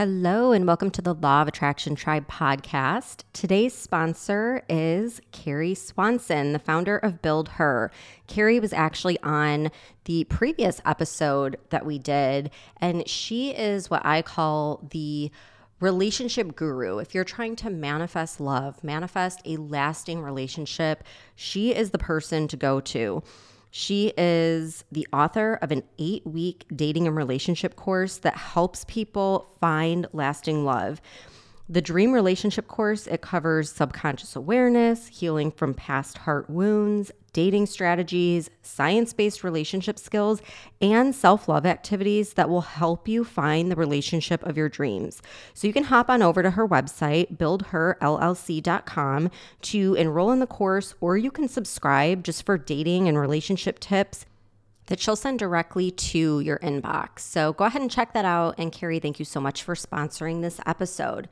Hello, and welcome to the Law of Attraction Tribe podcast. Today's sponsor is Kerry Swanson, the founder of Build Her. Kerry was actually on the previous episode that we did, and she is what I call the relationship guru. If you're trying to manifest love, manifest a lasting relationship, she is the person to go to. She is the author of an eight week dating and relationship course that helps people find lasting love. The Dream Relationship course, it covers subconscious awareness, healing from past heart wounds, dating strategies, science-based relationship skills, and self-love activities that will help you find the relationship of your dreams. So you can hop on over to her website, buildherllc.com to enroll in the course or you can subscribe just for dating and relationship tips that she'll send directly to your inbox. So go ahead and check that out. And Kerry, thank you so much for sponsoring this episode.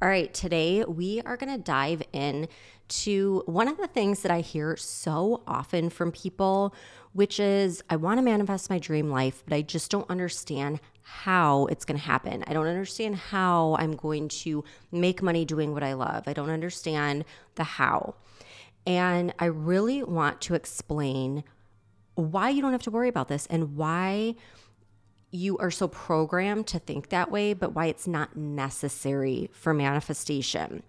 All right, today we are going to dive in to one of the things that I hear so often from people, which is I want to manifest my dream life, but I just don't understand how it's going to happen. I don't understand how I'm going to make money doing what I love. I don't understand the how. And I really want to explain why you don't have to worry about this and why you are so programmed to think that way, but why it's not necessary for manifestation.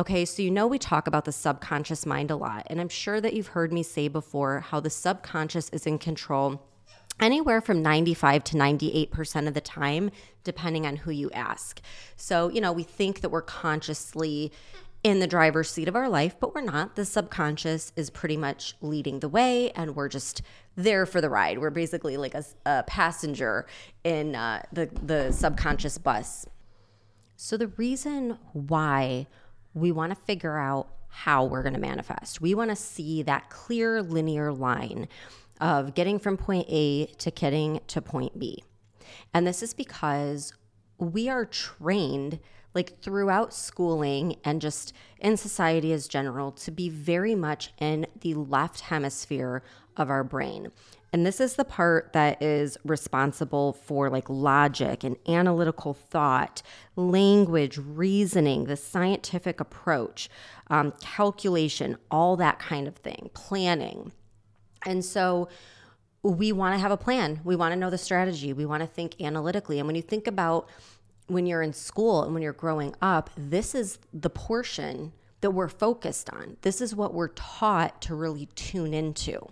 Okay, so you know we talk about the subconscious mind a lot, and I'm sure that you've heard me say before how the subconscious is in control anywhere from 95 to 98% of the time, depending on who you ask. So, you know, we think that we're consciously in the driver's seat of our life, but we're not. The subconscious is pretty much leading the way, and we're just there for the ride. We're basically like a, a passenger in uh, the the subconscious bus. So the reason why we want to figure out how we're going to manifest, we want to see that clear linear line of getting from point A to getting to point B, and this is because we are trained like throughout schooling and just in society as general to be very much in the left hemisphere of our brain. And this is the part that is responsible for like logic and analytical thought, language, reasoning, the scientific approach, um, calculation, all that kind of thing, planning. And so we want to have a plan. We want to know the strategy. We want to think analytically. And when you think about when you're in school and when you're growing up, this is the portion that we're focused on. This is what we're taught to really tune into.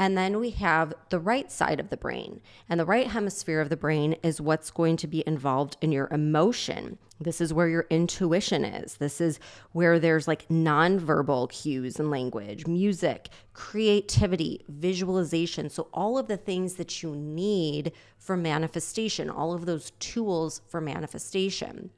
And then we have the right side of the brain. And the right hemisphere of the brain is what's going to be involved in your emotion. This is where your intuition is. This is where there's like nonverbal cues and language, music, creativity, visualization. So, all of the things that you need for manifestation, all of those tools for manifestation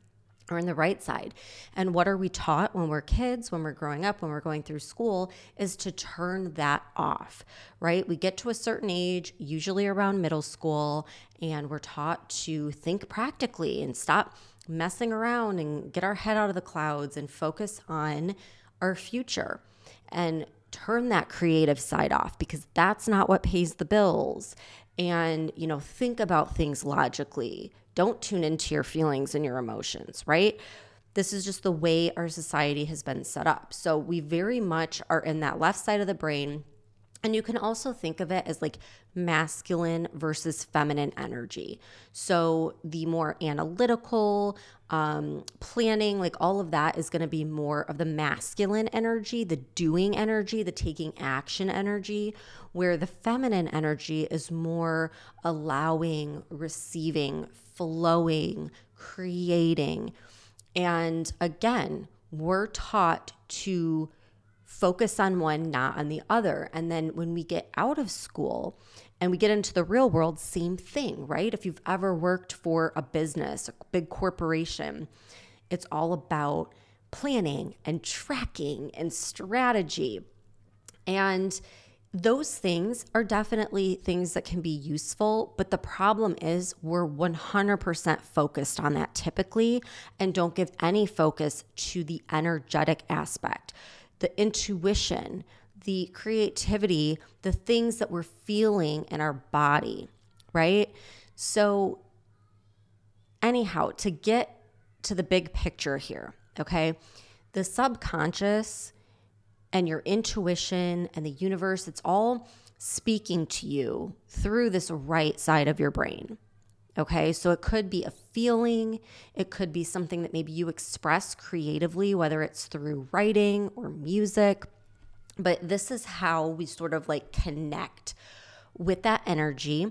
are in the right side. And what are we taught when we're kids, when we're growing up, when we're going through school, is to turn that off, right? We get to a certain age, usually around middle school, and we're taught to think practically and stop messing around and get our head out of the clouds and focus on our future and turn that creative side off because that's not what pays the bills and you know think about things logically don't tune into your feelings and your emotions, right? This is just the way our society has been set up. So we very much are in that left side of the brain. And you can also think of it as like masculine versus feminine energy. So the more analytical, um, planning, like all of that is going to be more of the masculine energy, the doing energy, the taking action energy, where the feminine energy is more allowing, receiving, flowing, creating. And again, we're taught to focus on one, not on the other. And then when we get out of school and we get into the real world, same thing, right? If you've ever worked for a business, a big corporation, it's all about planning and tracking and strategy. And those things are definitely things that can be useful, but the problem is we're 100% focused on that typically and don't give any focus to the energetic aspect, the intuition, the creativity, the things that we're feeling in our body, right? So anyhow, to get to the big picture here, okay? The subconscious and your intuition and the universe, it's all speaking to you through this right side of your brain. Okay, so it could be a feeling, it could be something that maybe you express creatively, whether it's through writing or music. But this is how we sort of like connect with that energy.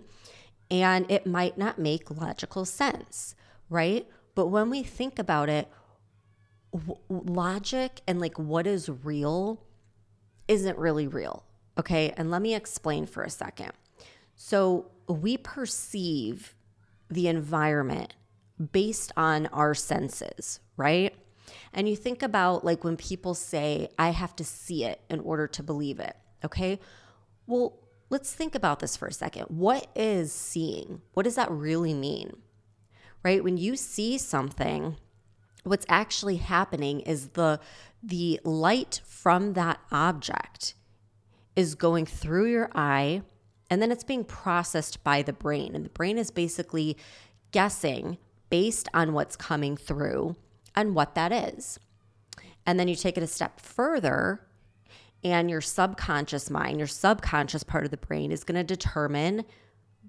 And it might not make logical sense, right? But when we think about it, w- logic and like what is real isn't really real. Okay. And let me explain for a second. So we perceive the environment based on our senses, right? And you think about like when people say, I have to see it in order to believe it. Okay. Well, let's think about this for a second. What is seeing? What does that really mean? Right? When you see something, what's actually happening is the the light from that object is going through your eye and then it's being processed by the brain. And the brain is basically guessing based on what's coming through and what that is. And then you take it a step further and your subconscious mind your subconscious part of the brain is going to determine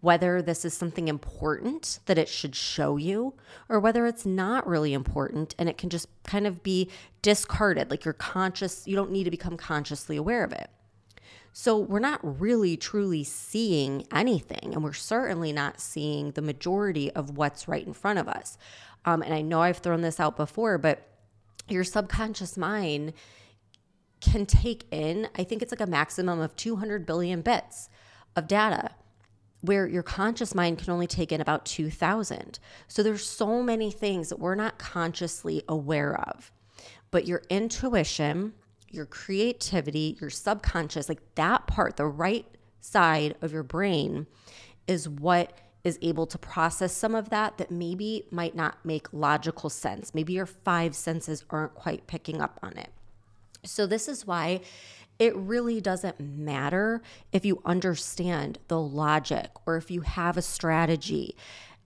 whether this is something important that it should show you or whether it's not really important and it can just kind of be discarded. Like you're conscious, you don't need to become consciously aware of it. So we're not really truly seeing anything, and we're certainly not seeing the majority of what's right in front of us. Um, and I know I've thrown this out before, but your subconscious mind can take in, I think it's like a maximum of 200 billion bits of data where your conscious mind can only take in about 2000 so there's so many things that we're not consciously aware of. But your intuition your creativity your subconscious like that part the right side of your brain is what is able to process some of that that maybe might not make logical sense. Maybe your five senses aren't quite picking up on it. So this is why it really doesn't matter if you understand the logic or if you have a strategy.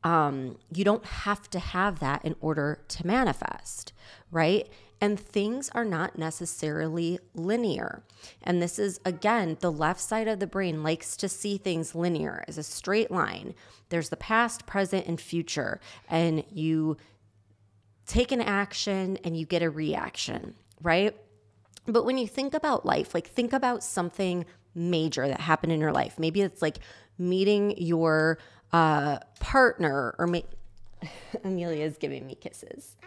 Um, you don't have to have that in order to manifest, right? And things are not necessarily linear. And this is, again, the left side of the brain likes to see things linear as a straight line. There's the past, present, and future. And you take an action and you get a reaction, right? But when you think about life, like think about something major that happened in your life. Maybe it's like meeting your uh, partner, or ma- Amelia is giving me kisses. I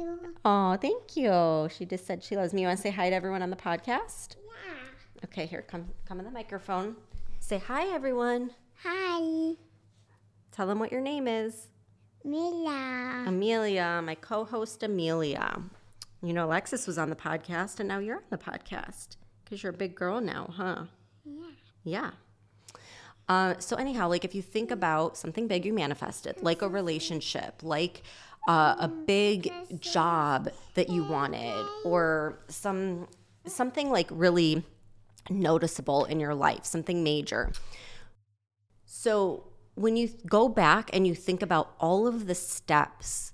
love you. Oh, thank you. She just said she loves me. You want to say hi to everyone on the podcast? Yeah. Okay, here, come, come in the microphone. Say hi, everyone. Hi, Tell them what your name is. Amelia. Amelia, my co-host Amelia. You know, Alexis was on the podcast, and now you're on the podcast because you're a big girl now, huh? Yeah. Yeah. Uh, so anyhow, like if you think about something big you manifested, like a relationship, like uh, a big job that you wanted, or some something like really noticeable in your life, something major. So when you go back and you think about all of the steps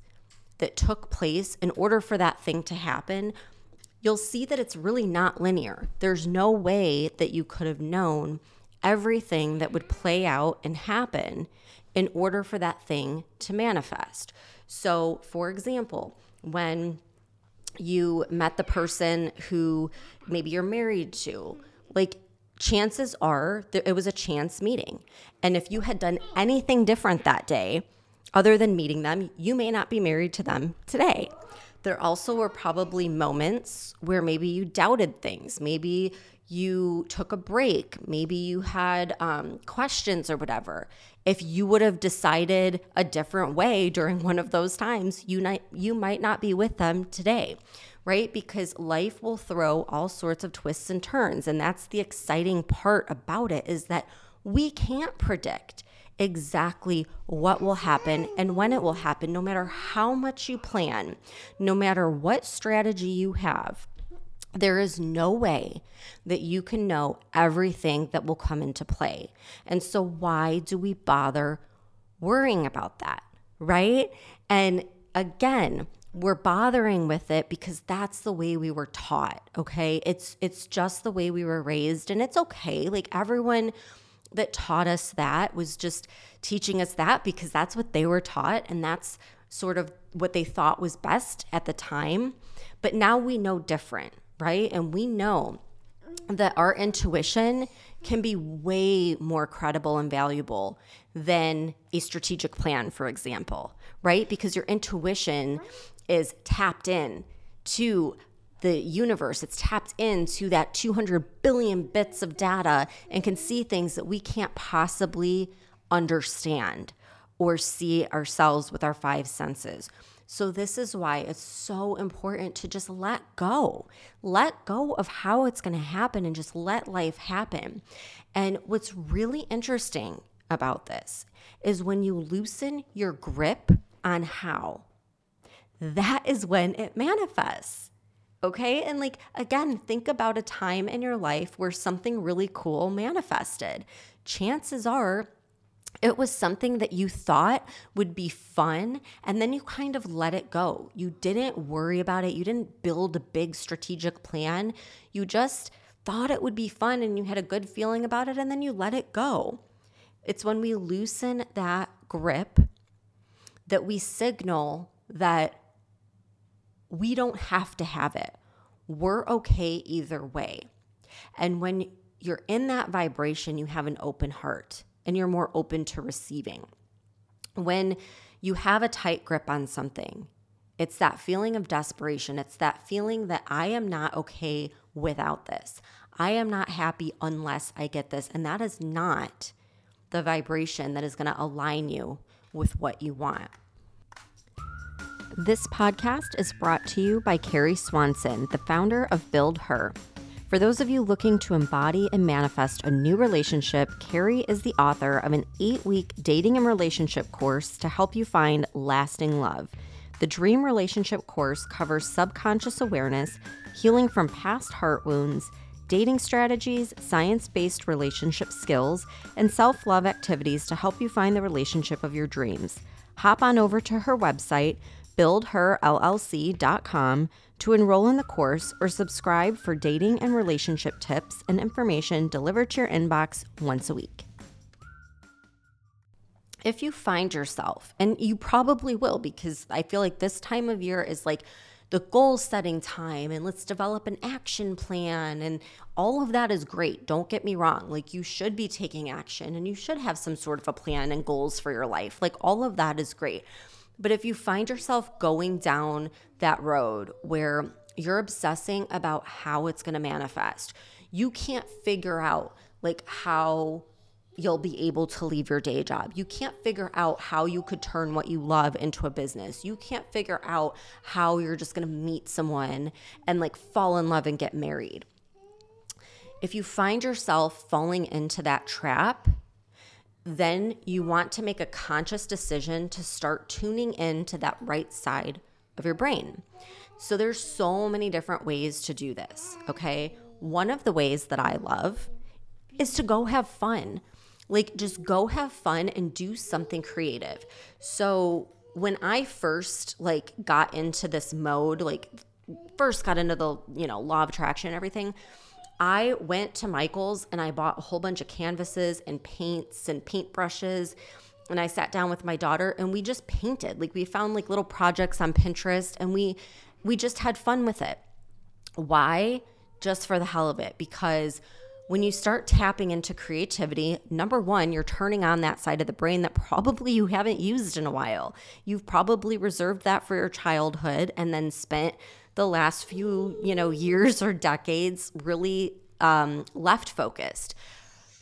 that took place in order for that thing to happen, you'll see that it's really not linear. There's no way that you could have known everything that would play out and happen in order for that thing to manifest. So, for example, when you met the person who maybe you're married to, like chances are it was a chance meeting. And if you had done anything different that day, other than meeting them, you may not be married to them today. There also were probably moments where maybe you doubted things. Maybe you took a break. Maybe you had um, questions or whatever. If you would have decided a different way during one of those times, you, might you might not be with them today, right? Because life will throw all sorts of twists and turns. And that's the exciting part about it is that we can't predict exactly what will happen and when it will happen, no matter how much you plan, no matter what strategy you have. There is no way that you can know everything that will come into play. And so, why do we bother worrying about that? right? And again, we're bothering with it because that's the way we were taught, okay? It's it's just the way we were raised and it's okay. Like everyone that taught us that was just teaching us that because that's what they were taught and that's sort of what they thought was best at the time. But now we know different, right? And we know that our intuition can be way more credible and valuable than a strategic plan, for example, right? Because your intuition is tapped in to the universe. It's tapped into that 200 billion bits of data and can see things that we can't possibly understand or see ourselves with our five senses. So, this is why it's so important to just let go. Let go of how it's going to happen and just let life happen. And what's really interesting about this is when you loosen your grip on how, that is when it manifests. Okay. And like, again, think about a time in your life where something really cool manifested. Chances are it was something that you thought would be fun, and then you kind of let it go. You didn't worry about it. You didn't build a big strategic plan. You just thought it would be fun and you had a good feeling about it, and then you let it go. It's when we loosen that grip that we signal that we don't have to have it. We're okay either way. And when you're in that vibration, you have an open heart and you're more open to receiving. When you have a tight grip on something, it's that feeling of desperation. It's that feeling that I am not okay without this. I am not happy unless I get this. And that is not the vibration that is going to align you with what you want. This podcast is brought to you by Kerry Swanson, the founder of BuildHer. For those of you looking to embody and manifest a new relationship, Kerry is the author of an eight week dating and relationship course to help you find lasting love. The Dream Relationship course covers subconscious awareness, healing from past heart wounds, dating strategies, science based relationship skills, and self love activities to help you find the relationship of your dreams. Hop on over to her website, buildherllc.com to enroll in the course or subscribe for dating and relationship tips and information delivered to your inbox once a week. If you find yourself, and you probably will, because I feel like this time of year is like the goal setting time, and let's develop an action plan, and all of that is great. Don't get me wrong. Like, you should be taking action and you should have some sort of a plan and goals for your life. Like, all of that is great. But if you find yourself going down that road where you're obsessing about how it's going to manifest, you can't figure out like how you'll be able to leave your day job. You can't figure out how you could turn what you love into a business. You can't figure out how you're just going to meet someone and like fall in love and get married. If you find yourself falling into that trap, then you want to make a conscious decision to start tuning in to that right side of your brain. So there's so many different ways to do this, okay? One of the ways that I love is to go have fun. Like just go have fun and do something creative. So when I first like got into this mode, like first got into the, you know, law of attraction and everything, I went to Michael's and I bought a whole bunch of canvases and paints and paintbrushes. And I sat down with my daughter and we just painted. Like we found like little projects on Pinterest and we we just had fun with it. Why? Just for the hell of it. Because when you start tapping into creativity, number one, you're turning on that side of the brain that probably you haven't used in a while. You've probably reserved that for your childhood and then spent the last few, you know, years or decades really um, left focused.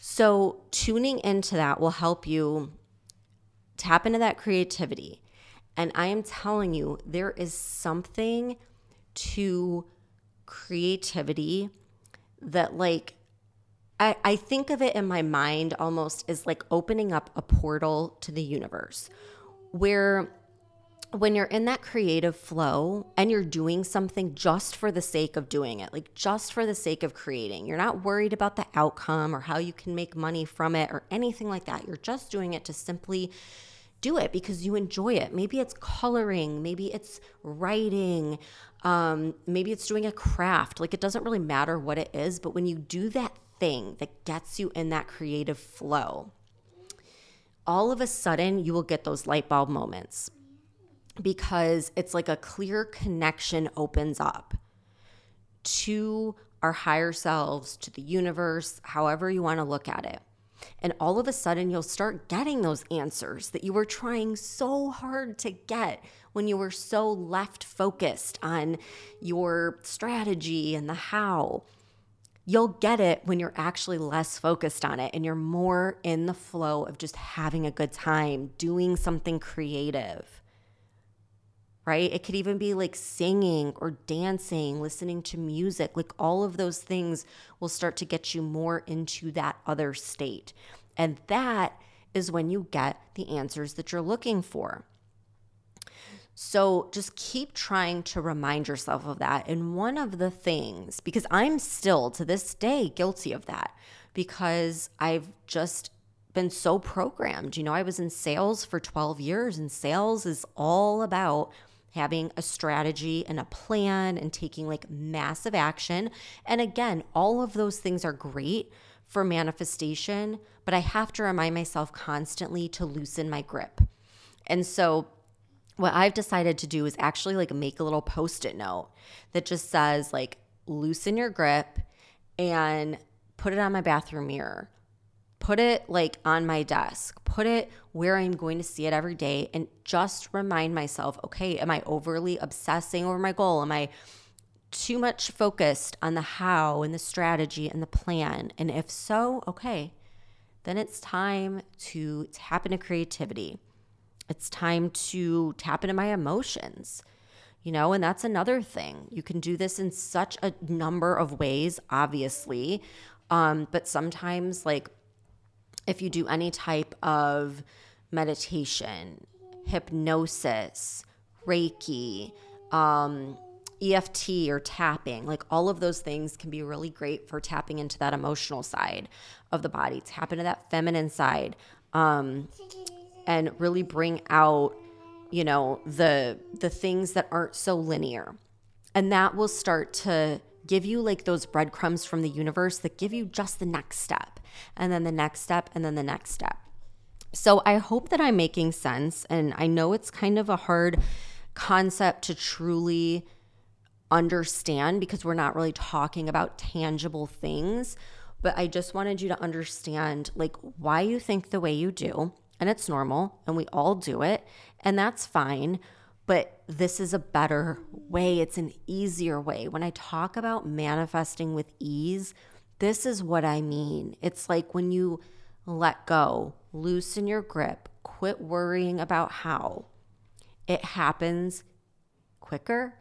So tuning into that will help you tap into that creativity. And I am telling you, there is something to creativity that, like, I, I think of it in my mind almost as like opening up a portal to the universe where when you're in that creative flow and you're doing something just for the sake of doing it, like just for the sake of creating, you're not worried about the outcome or how you can make money from it or anything like that. You're just doing it to simply do it because you enjoy it. Maybe it's coloring, maybe it's writing, um, maybe it's doing a craft. Like it doesn't really matter what it is, but when you do that thing that gets you in that creative flow, all of a sudden you will get those light bulb moments because it's like a clear connection opens up to our higher selves, to the universe, however you want to look at it. And all of a sudden, you'll start getting those answers that you were trying so hard to get when you were so left focused on your strategy and the how. You'll get it when you're actually less focused on it and you're more in the flow of just having a good time, doing something creative right? It could even be like singing or dancing, listening to music. Like all of those things will start to get you more into that other state. And that is when you get the answers that you're looking for. So just keep trying to remind yourself of that. And one of the things, because I'm still to this day guilty of that, because I've just been so programmed. You know, I was in sales for 12 years, and sales is all about having a strategy and a plan and taking like massive action. And again, all of those things are great for manifestation, but I have to remind myself constantly to loosen my grip. And so, what I've decided to do is actually like make a little post it note that just says, like, loosen your grip and put it on my bathroom mirror put it like on my desk, put it where I'm going to see it every day, and just remind myself okay, am I overly obsessing over my goal? Am I too much focused on the how and the strategy and the plan? And if so, okay, then it's time to tap into creativity. It's time to tap into my emotions. You know, and that's another thing. You can do this in such a number of ways, obviously. Um, but sometimes, like, if you do any type of meditation, hypnosis, Reiki, um, EFT or tapping, like all of those things can be really great for tapping into that emotional side of the body, tap into that feminine side, um, and really bring out, you know, the the things that aren't so linear, and that will start to give you like those breadcrumbs from the universe that give you just the next step and then the next step and then the next step. So I hope that I'm making sense. And I know it's kind of a hard concept to truly understand because we're not really talking about tangible things. But I just wanted you to understand like why you think the way you do. And it's normal and we all do it. And that's fine but this is a better way. It's an easier way. When I talk about manifesting with ease, this is what I mean. It's like when you let go, loosen your grip, quit worrying about how. It happens quicker,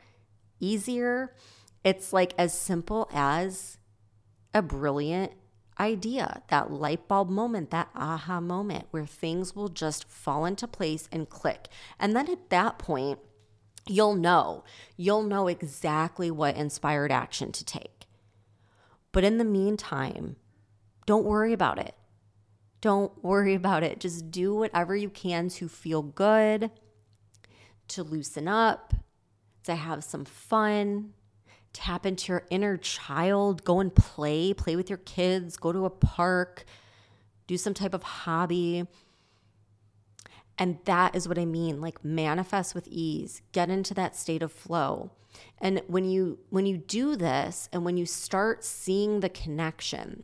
easier. It's like as simple as a brilliant idea, that light bulb moment, that aha moment where things will just fall into place and click. And then at that point, you'll know. You'll know exactly what inspired action to take. But in the meantime, don't worry about it. Don't worry about it. Just do whatever you can to feel good, to loosen up, to have some fun, tap into your inner child, go and play, play with your kids, go to a park, do some type of hobby. And that is what I mean, like manifest with ease, get into that state of flow. And when you when you do this and when you start seeing the connection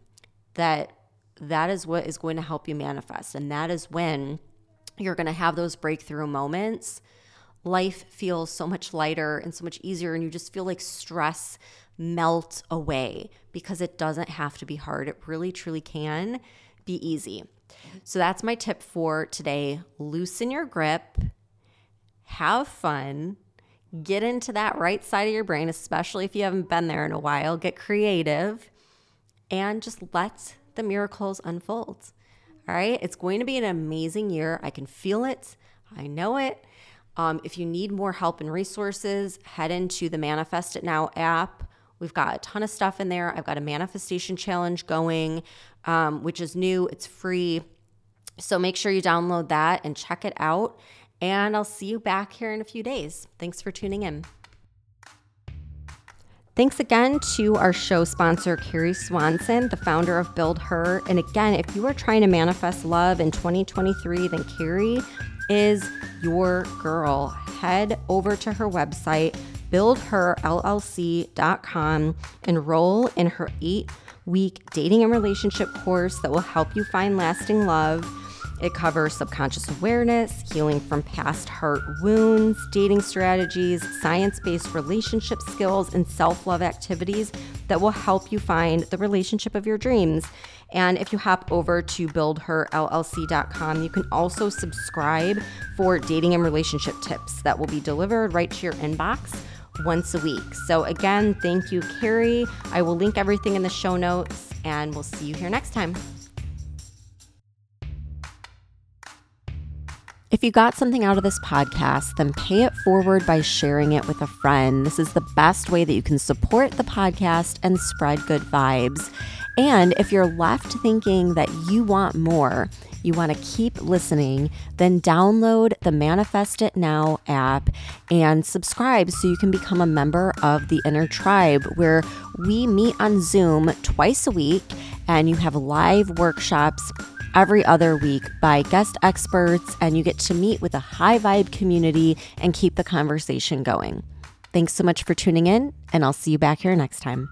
that that is what is going to help you manifest and that is when you're going to have those breakthrough moments life feels so much lighter and so much easier and you just feel like stress melt away because it doesn't have to be hard. It really truly can be easy. So that's my tip for today. Loosen your grip. Have fun. Get into that right side of your brain especially if you haven't been there in a while. Get creative and just let the miracles unfold. All right? It's going to be an amazing year. I can feel it. I know it um, if you need more help and resources, head into the Manifest It Now app. We've got a ton of stuff in there. I've got a manifestation challenge going, um, which is new, it's free. So make sure you download that and check it out. And I'll see you back here in a few days. Thanks for tuning in. Thanks again to our show sponsor, Kerry Swanson, the founder of BuildHer. And again, if you are trying to manifest love in 2023, then Kerry is your girl. Head over to her website, buildherllc.com, enroll in her eight week dating and relationship course that will help you find lasting love it covers subconscious awareness, healing from past heart wounds, dating strategies, science based relationship skills, and self love activities that will help you find the relationship of your dreams. And if you hop over to buildherllc.com, you can also subscribe for dating and relationship tips that will be delivered right to your inbox once a week. So, again, thank you, Kerry. I will link everything in the show notes, and we'll see you here next time. If you got something out of this podcast, then pay it forward by sharing it with a friend. This is the best way that you can support the podcast and spread good vibes. And if you're left thinking that you want more, you want to keep listening, then download the Manifest It Now app and subscribe so you can become a member of the Inner Tribe, where we meet on Zoom twice a week and you have live workshops every other week by guest experts, and you get to meet with a high vibe community and keep the conversation going. Thanks so much for tuning in, and I'll see you back here next time.